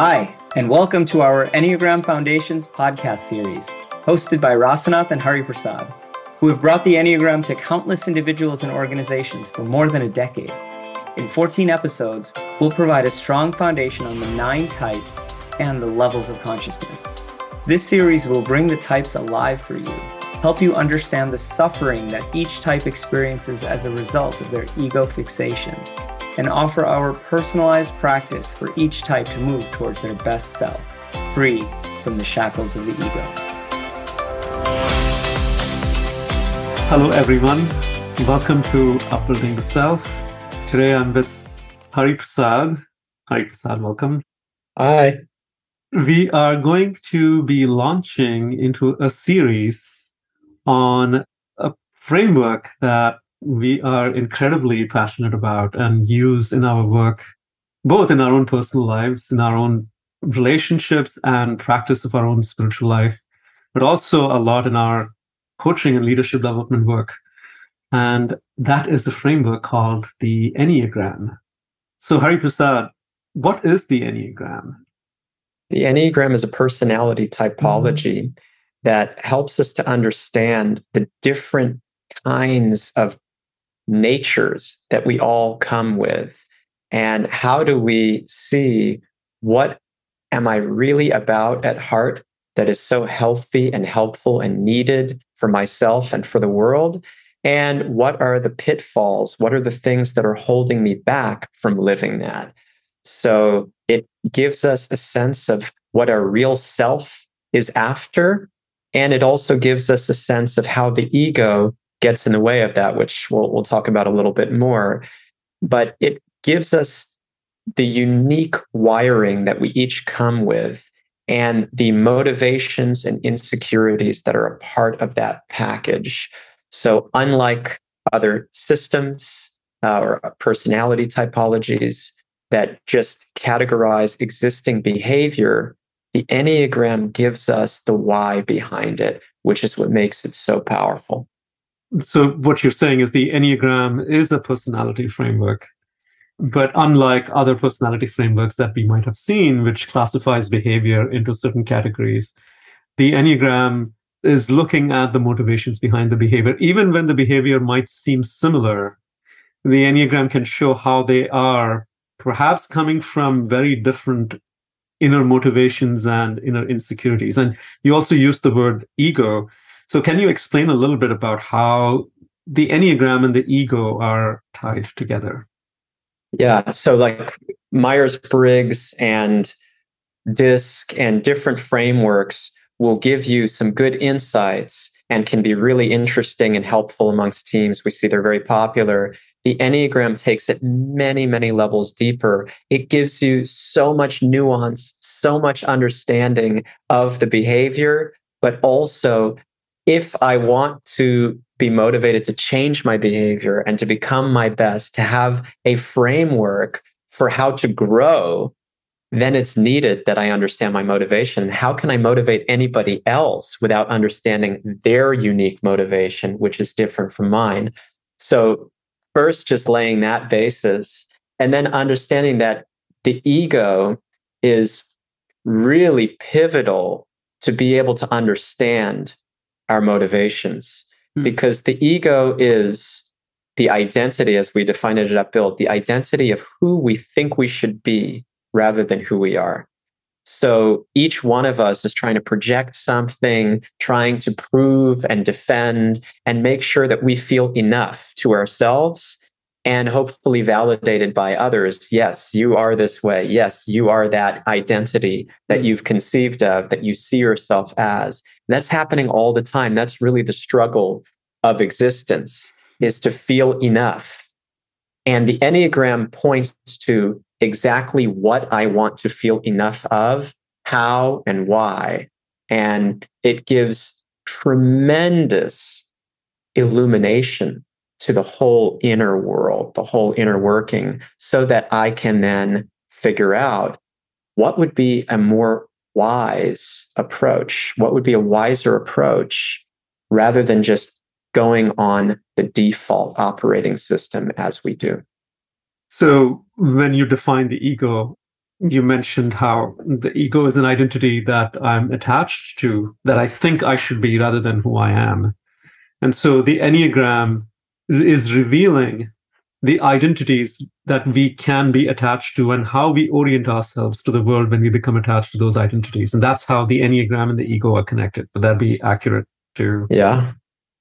Hi, and welcome to our Enneagram Foundations podcast series, hosted by Rasanath and Hari Prasad, who have brought the Enneagram to countless individuals and organizations for more than a decade. In 14 episodes, we'll provide a strong foundation on the nine types and the levels of consciousness. This series will bring the types alive for you, help you understand the suffering that each type experiences as a result of their ego fixations and offer our personalized practice for each type to move towards their best self, free from the shackles of the ego. Hello, everyone. Welcome to Upbuilding the Self. Today I'm with Hari Prasad. Hari Prasad, welcome. Hi. We are going to be launching into a series on a framework that we are incredibly passionate about and use in our work, both in our own personal lives, in our own relationships and practice of our own spiritual life, but also a lot in our coaching and leadership development work. And that is a framework called the Enneagram. So, Hari Prasad, what is the Enneagram? The Enneagram is a personality typology mm-hmm. that helps us to understand the different kinds of natures that we all come with? And how do we see what am i really about at heart that is so healthy and helpful and needed for myself and for the world? And what are the pitfalls? What are the things that are holding me back from living that? So it gives us a sense of what our real self is after and it also gives us a sense of how the ego gets in the way of that, which we'll, we'll talk about a little bit more. But it gives us the unique wiring that we each come with and the motivations and insecurities that are a part of that package. So, unlike other systems uh, or personality typologies that just categorize existing behavior, the Enneagram gives us the why behind it, which is what makes it so powerful so what you're saying is the enneagram is a personality framework but unlike other personality frameworks that we might have seen which classifies behavior into certain categories the enneagram is looking at the motivations behind the behavior. Even when the behavior might seem similar the enneagram can show how they are perhaps coming from very different inner motivations and inner insecurities. And you also use the word ego so, can you explain a little bit about how the Enneagram and the ego are tied together? Yeah. So, like Myers Briggs and DISC and different frameworks will give you some good insights and can be really interesting and helpful amongst teams. We see they're very popular. The Enneagram takes it many, many levels deeper. It gives you so much nuance, so much understanding of the behavior, but also if I want to be motivated to change my behavior and to become my best, to have a framework for how to grow, then it's needed that I understand my motivation. How can I motivate anybody else without understanding their unique motivation, which is different from mine? So, first, just laying that basis, and then understanding that the ego is really pivotal to be able to understand our motivations hmm. because the ego is the identity as we define it at Upbuild, the identity of who we think we should be rather than who we are. So each one of us is trying to project something, trying to prove and defend and make sure that we feel enough to ourselves and hopefully validated by others. Yes, you are this way. Yes, you are that identity that you've conceived of, that you see yourself as. That's happening all the time. That's really the struggle of existence is to feel enough. And the Enneagram points to exactly what I want to feel enough of, how and why. And it gives tremendous illumination to the whole inner world, the whole inner working, so that I can then figure out what would be a more wise approach? What would be a wiser approach rather than just going on the default operating system as we do? So, when you define the ego, you mentioned how the ego is an identity that I'm attached to, that I think I should be rather than who I am. And so the Enneagram is revealing the identities that we can be attached to and how we orient ourselves to the world when we become attached to those identities. And that's how the Enneagram and the ego are connected. Would that be accurate to? Yeah.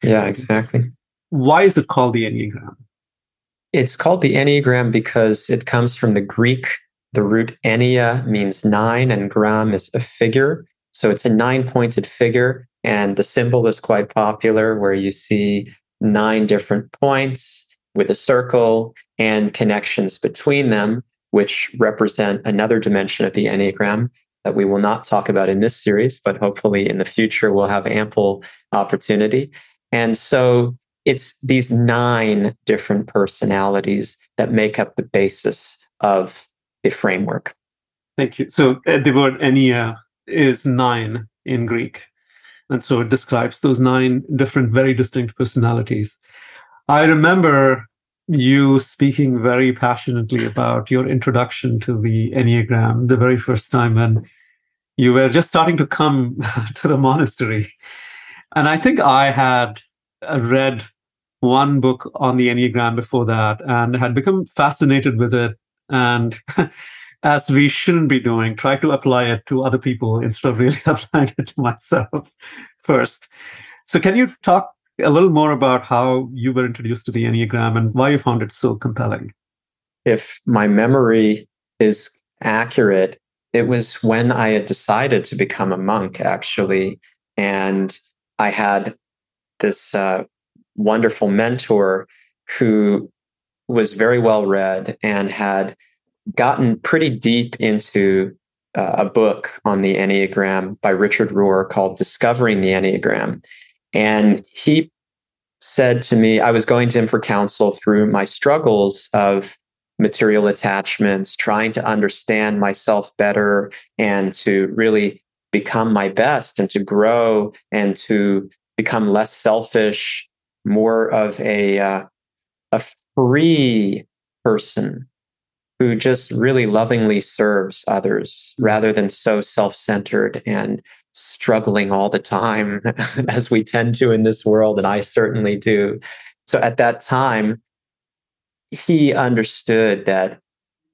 Yeah, exactly. Why is it called the Enneagram? It's called the Enneagram because it comes from the Greek. The root ennea means nine, and gram is a figure. So it's a nine pointed figure. And the symbol is quite popular where you see nine different points with a circle and connections between them, which represent another dimension of the Enneagram that we will not talk about in this series, but hopefully in the future we'll have ample opportunity. And so it's these nine different personalities that make up the basis of the framework. Thank you. So uh, the word ennea is nine in Greek. And so it describes those nine different, very distinct personalities. I remember you speaking very passionately about your introduction to the Enneagram the very first time when you were just starting to come to the monastery. And I think I had uh, read one book on the Enneagram before that and had become fascinated with it. And as we shouldn't be doing, try to apply it to other people instead of really applying it to myself first. So, can you talk a little more about how you were introduced to the Enneagram and why you found it so compelling? If my memory is accurate, it was when I had decided to become a monk, actually. And I had this uh, wonderful mentor who was very well read and had gotten pretty deep into uh, a book on the Enneagram by Richard Rohr called Discovering the Enneagram. And he said to me, I was going to him for counsel through my struggles of material attachments, trying to understand myself better and to really become my best and to grow and to become less selfish, more of a, uh, a free person who just really lovingly serves others rather than so self centered and struggling all the time, as we tend to in this world. And I certainly do. So at that time, he understood that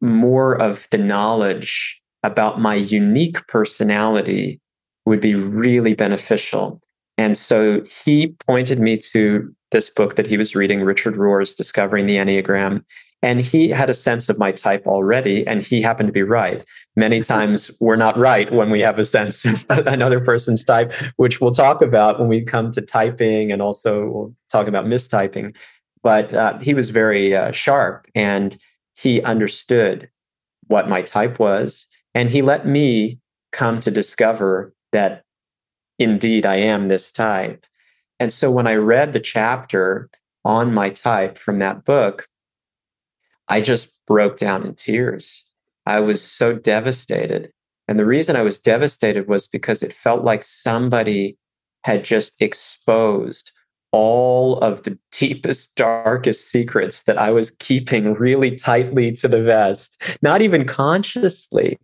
more of the knowledge about my unique personality would be really beneficial. And so he pointed me to this book that he was reading, Richard Rohr's Discovering the Enneagram. And he had a sense of my type already, and he happened to be right. Many times we're not right when we have a sense of another person's type, which we'll talk about when we come to typing and also we'll talk about mistyping. But uh, he was very uh, sharp and he understood what my type was. And he let me come to discover that indeed I am this type. And so when I read the chapter on my type from that book, I just broke down in tears. I was so devastated. And the reason I was devastated was because it felt like somebody had just exposed all of the deepest, darkest secrets that I was keeping really tightly to the vest, not even consciously.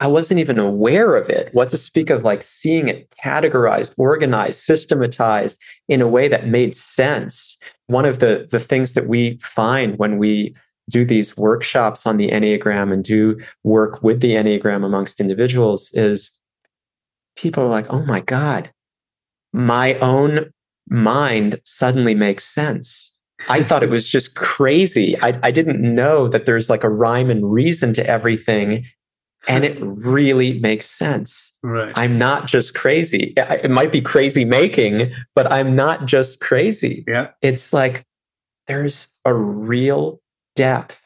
I wasn't even aware of it. What to speak of like seeing it categorized, organized, systematized in a way that made sense. One of the, the things that we find when we do these workshops on the Enneagram and do work with the Enneagram amongst individuals is people are like, oh my God, my own mind suddenly makes sense. I thought it was just crazy. I, I didn't know that there's like a rhyme and reason to everything. And it really makes sense. Right. I'm not just crazy. It might be crazy making, but I'm not just crazy. Yeah. It's like there's a real depth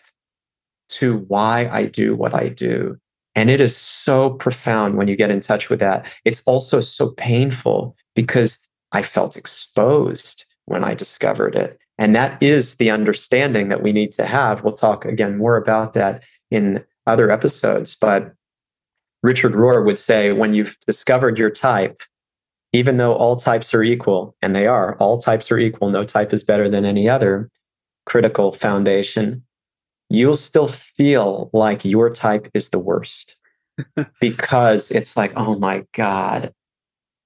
to why I do what I do. And it is so profound when you get in touch with that. It's also so painful because I felt exposed when I discovered it. And that is the understanding that we need to have. We'll talk again more about that in other episodes. But Richard Rohr would say when you've discovered your type, even though all types are equal, and they are, all types are equal, no type is better than any other, critical foundation, you'll still feel like your type is the worst. because it's like, oh my God,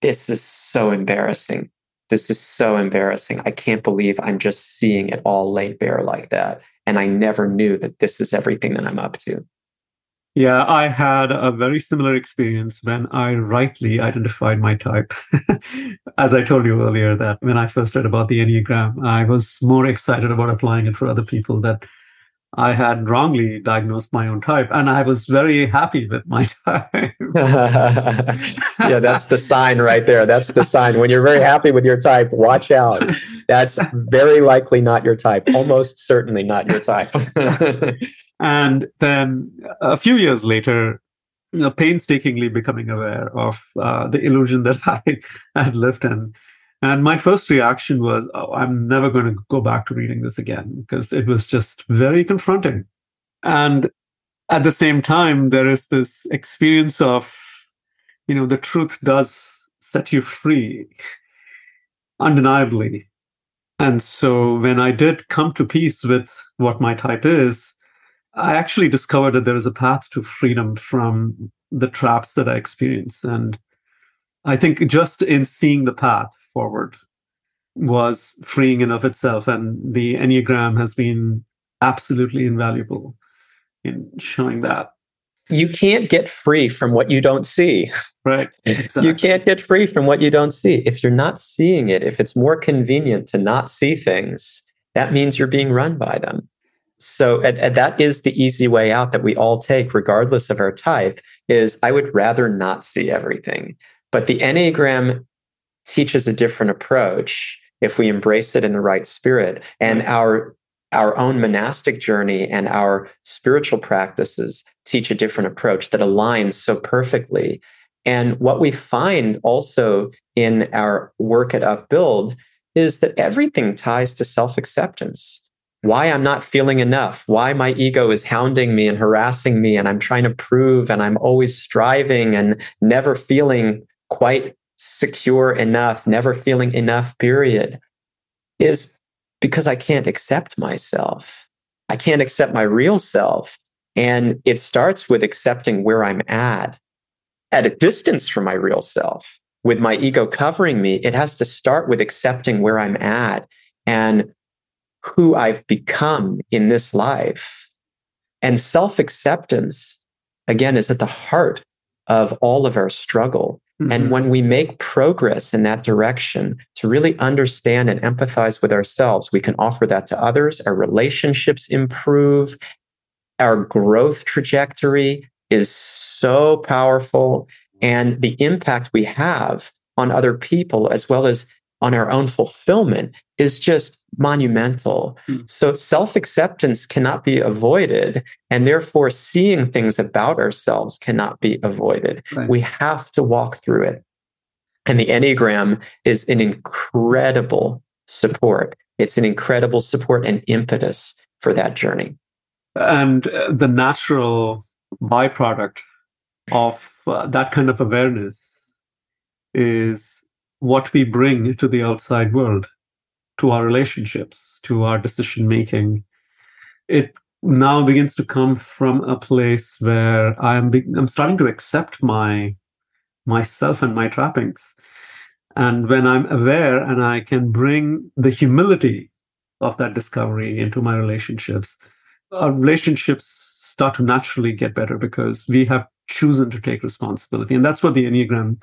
this is so embarrassing. This is so embarrassing. I can't believe I'm just seeing it all laid bare like that. And I never knew that this is everything that I'm up to. Yeah, I had a very similar experience when I rightly identified my type. As I told you earlier, that when I first read about the Enneagram, I was more excited about applying it for other people that I had wrongly diagnosed my own type. And I was very happy with my type. yeah, that's the sign right there. That's the sign. When you're very happy with your type, watch out. That's very likely not your type, almost certainly not your type. And then a few years later, you know, painstakingly becoming aware of uh, the illusion that I had lived in. And my first reaction was, oh, I'm never going to go back to reading this again because it was just very confronting. And at the same time, there is this experience of, you know, the truth does set you free, undeniably. And so when I did come to peace with what my type is, I actually discovered that there is a path to freedom from the traps that I experienced. And I think just in seeing the path forward was freeing in of itself. And the Enneagram has been absolutely invaluable in showing that. You can't get free from what you don't see. Right. Exactly. You can't get free from what you don't see. If you're not seeing it, if it's more convenient to not see things, that means you're being run by them. So and, and that is the easy way out that we all take, regardless of our type, is I would rather not see everything. But the Enneagram teaches a different approach if we embrace it in the right spirit. And our our own monastic journey and our spiritual practices teach a different approach that aligns so perfectly. And what we find also in our work at Upbuild is that everything ties to self acceptance why I'm not feeling enough, why my ego is hounding me and harassing me, and I'm trying to prove, and I'm always striving and never feeling quite secure enough, never feeling enough, period, is because I can't accept myself. I can't accept my real self. And it starts with accepting where I'm at, at a distance from my real self, with my ego covering me. It has to start with accepting where I'm at and who I've become in this life. And self acceptance, again, is at the heart of all of our struggle. Mm-hmm. And when we make progress in that direction to really understand and empathize with ourselves, we can offer that to others. Our relationships improve. Our growth trajectory is so powerful. And the impact we have on other people, as well as on our own fulfillment, is just monumental. Mm. So self acceptance cannot be avoided. And therefore, seeing things about ourselves cannot be avoided. Right. We have to walk through it. And the Enneagram is an incredible support. It's an incredible support and impetus for that journey. And uh, the natural byproduct of uh, that kind of awareness is what we bring to the outside world to our relationships, to our decision making. It now begins to come from a place where I'm be- I'm starting to accept my myself and my trappings. And when I'm aware and I can bring the humility of that discovery into my relationships, our relationships start to naturally get better because we have chosen to take responsibility. And that's what the Enneagram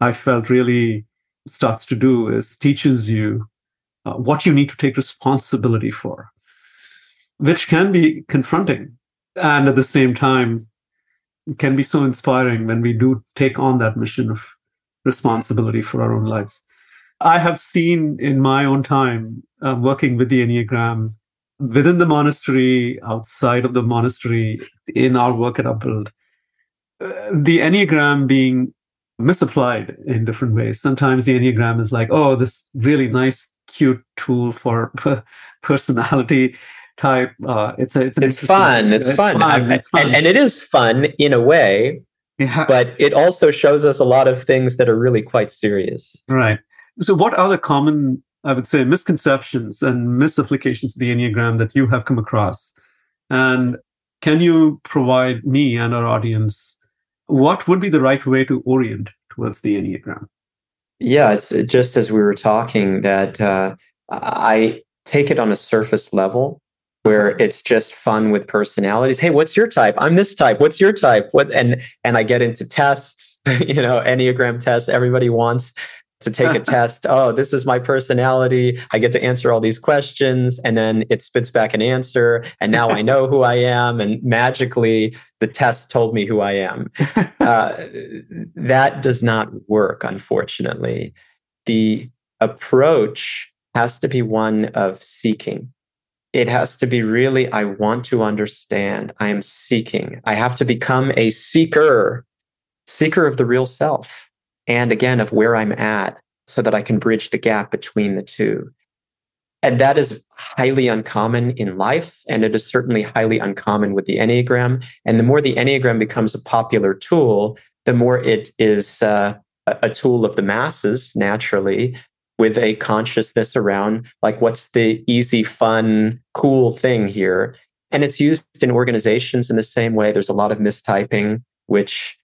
I felt really starts to do is teaches you uh, what you need to take responsibility for, which can be confronting and at the same time can be so inspiring when we do take on that mission of responsibility for our own lives. I have seen in my own time uh, working with the Enneagram within the monastery, outside of the monastery, in our work at Upbuild, uh, the Enneagram being misapplied in different ways. Sometimes the Enneagram is like, oh, this really nice cute tool for personality type. Uh, it's a, it's, it's fun. It's, it's fun. fun. it's fun. And, and, it is fun in a way, yeah. but it also shows us a lot of things that are really quite serious. Right. So, what are the common, I would say, misconceptions and misapplications of the Enneagram that you have come across? And can you provide me and our audience what would be the right way to orient towards the Enneagram? Yeah, it's just as we were talking that uh, I take it on a surface level where it's just fun with personalities. Hey, what's your type? I'm this type. What's your type? What and and I get into tests, you know, Enneagram tests. Everybody wants to take a test. Oh, this is my personality. I get to answer all these questions and then it spits back an answer. And now I know who I am. And magically, the test told me who I am. Uh, that does not work, unfortunately. The approach has to be one of seeking. It has to be really, I want to understand. I am seeking. I have to become a seeker, seeker of the real self and again of where I'm at so that I can bridge the gap between the two. And that is highly uncommon in life. And it is certainly highly uncommon with the Enneagram. And the more the Enneagram becomes a popular tool, the more it is uh, a tool of the masses, naturally, with a consciousness around like, what's the easy, fun, cool thing here? And it's used in organizations in the same way. There's a lot of mistyping, which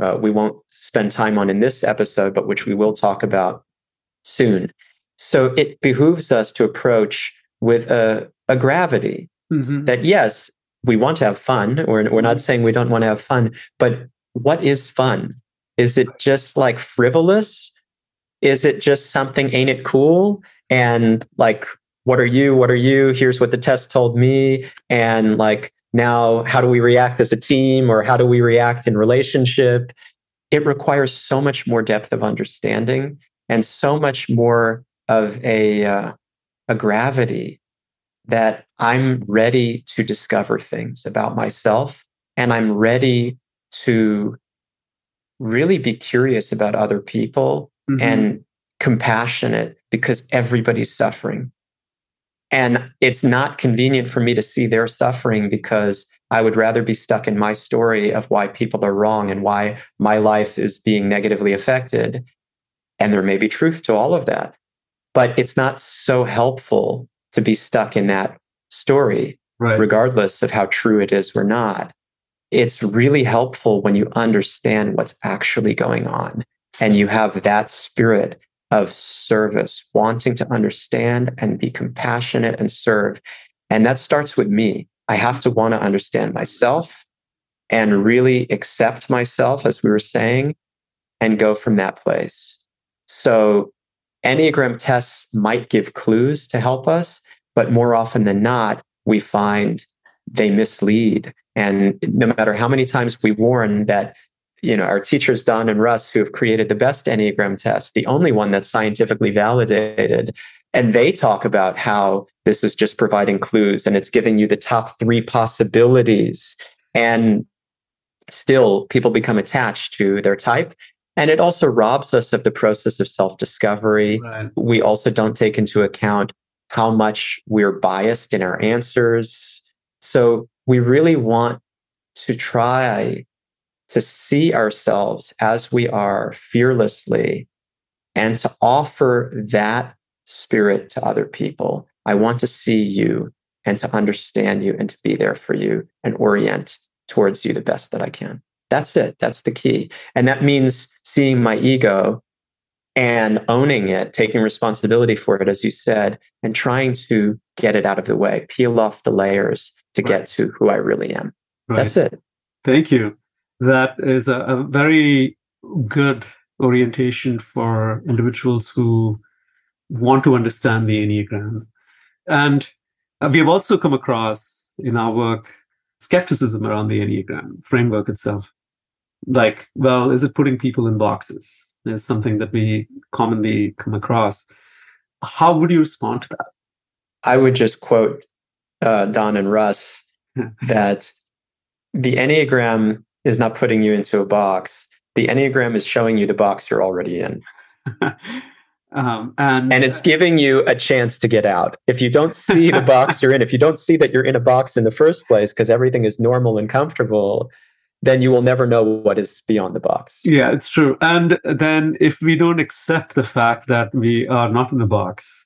uh, we won't spend time on in this episode, but which we will talk about soon. So it behooves us to approach with a, a gravity mm-hmm. that, yes, we want to have fun. We're, we're not mm-hmm. saying we don't want to have fun, but what is fun? Is it just like frivolous? Is it just something, ain't it cool? And like, what are you? What are you? Here's what the test told me. And like, now, how do we react as a team or how do we react in relationship? It requires so much more depth of understanding and so much more of a, uh, a gravity that I'm ready to discover things about myself and I'm ready to really be curious about other people mm-hmm. and compassionate because everybody's suffering. And it's not convenient for me to see their suffering because I would rather be stuck in my story of why people are wrong and why my life is being negatively affected. And there may be truth to all of that. But it's not so helpful to be stuck in that story, right. regardless of how true it is or not. It's really helpful when you understand what's actually going on and you have that spirit of service, wanting to understand and be compassionate and serve. And that starts with me. I have to want to understand myself and really accept myself, as we were saying, and go from that place. So, Enneagram tests might give clues to help us, but more often than not, we find they mislead. And no matter how many times we warn that you know, our teachers, Don and Russ, who have created the best Enneagram test, the only one that's scientifically validated. And they talk about how this is just providing clues and it's giving you the top three possibilities. And still, people become attached to their type. And it also robs us of the process of self discovery. Right. We also don't take into account how much we're biased in our answers. So we really want to try to see ourselves as we are fearlessly and to offer that spirit to other people. I want to see you and to understand you and to be there for you and orient towards you the best that I can. That's it. That's the key. And that means seeing my ego and owning it, taking responsibility for it, as you said, and trying to get it out of the way, peel off the layers to right. get to who I really am. Right. That's it. Thank you that is a, a very good orientation for individuals who want to understand the Enneagram. And we have also come across in our work skepticism around the Enneagram framework itself. Like, well, is it putting people in boxes? Is something that we commonly come across. How would you respond to that? I would just quote uh, Don and Russ that the Enneagram is not putting you into a box. The Enneagram is showing you the box you're already in. um, and, and it's giving you a chance to get out. If you don't see the box you're in, if you don't see that you're in a box in the first place because everything is normal and comfortable, then you will never know what is beyond the box. Yeah, it's true. And then if we don't accept the fact that we are not in the box,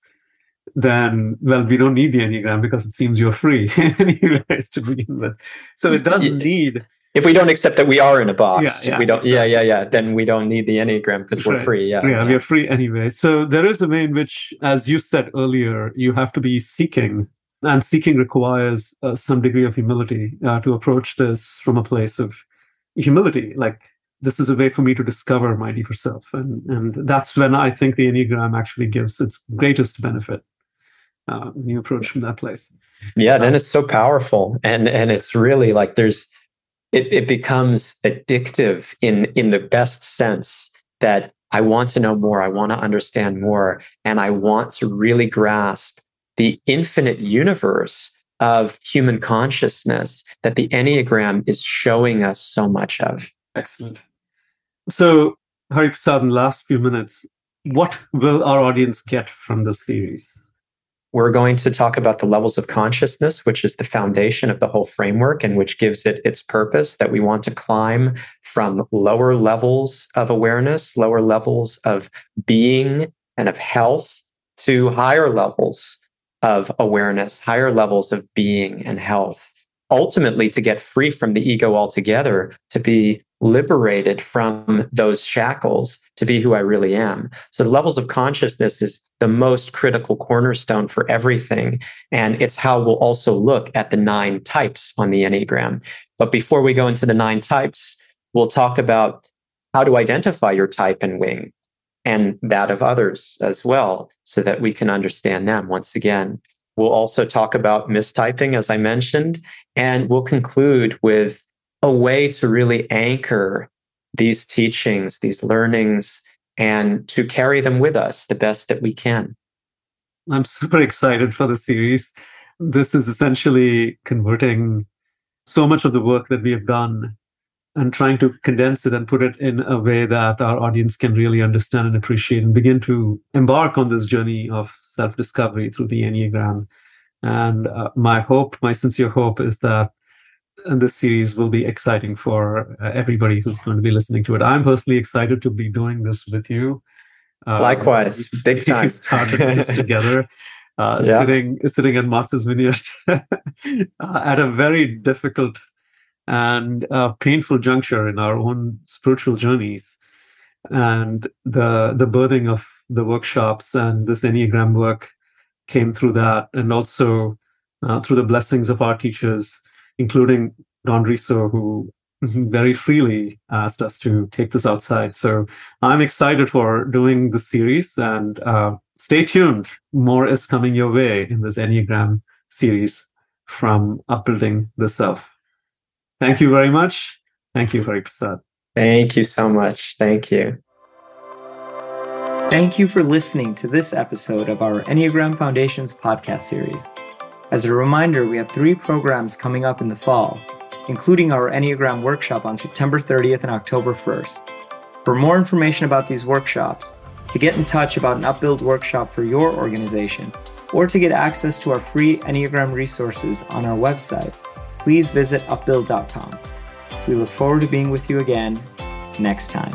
then well, we don't need the Enneagram because it seems you're free anyways to begin with. So it does need if we don't accept that we are in a box, Yeah, yeah, we don't. exactly. Yeah, yeah, yeah. Then we don't need the enneagram because we're Right. free. Yeah, yeah, we are free anyway. So there is a way in which, as you said earlier, you have to be seeking, and seeking requires uh, some degree of humility uh, to approach this from a place of humility. Like this is a way for me to discover my deeper self, and and that's when I think the enneagram actually gives its greatest benefit uh, when you approach from that place. yeah then it's so powerful and and it's really like there's it, it becomes addictive in in the best sense that i want to know more i want to understand more and i want to really grasp the infinite universe of human consciousness that the enneagram is showing us so much of Excellent. So, Hari Prasad, in the last few minutes, what will our audience get from this series? We're going to talk about the levels of consciousness, which is the foundation of the whole framework and which gives it its purpose that we want to climb from lower levels of awareness, lower levels of being and of health to higher levels of awareness, higher levels of being and health. Ultimately, to get free from the ego altogether, to be liberated from those shackles, to be who I really am. So, the levels of consciousness is the most critical cornerstone for everything. And it's how we'll also look at the nine types on the Enneagram. But before we go into the nine types, we'll talk about how to identify your type and wing and that of others as well, so that we can understand them once again. We'll also talk about mistyping, as I mentioned, and we'll conclude with a way to really anchor these teachings, these learnings, and to carry them with us the best that we can. I'm super excited for the series. This is essentially converting so much of the work that we have done and trying to condense it and put it in a way that our audience can really understand and appreciate and begin to embark on this journey of self discovery through the Enneagram. And uh, my hope, my sincere hope, is that this series will be exciting for uh, everybody who's going to be listening to it. I'm personally excited to be doing this with you. Uh, Likewise, big time. We started this together, uh, Yeah. sitting sitting at Martha's Vineyard uh, at a very difficult and uh, painful juncture in our own spiritual journeys, and the the birthing of the workshops and this Enneagram work came through that, and also uh, through the blessings of our teachers, including Don Riso, who very freely asked us to take this outside. So I'm excited for doing the series and uh, stay tuned. More is coming your way in this Enneagram series from Upbuilding the Self. Thank you very much. Thank you, Hari Prasad. Thank you so much. Thank you. Thank you for listening to this episode of our Enneagram Foundations podcast series. As a reminder, we have three programs coming up in the fall, including our Enneagram workshop on September 30th and October 1st. For more information about these workshops, to get in touch about an Upbuild workshop for your organization, or to get access to our free Enneagram resources on our website, please visit upbuild.com. We look forward to being with you again next time.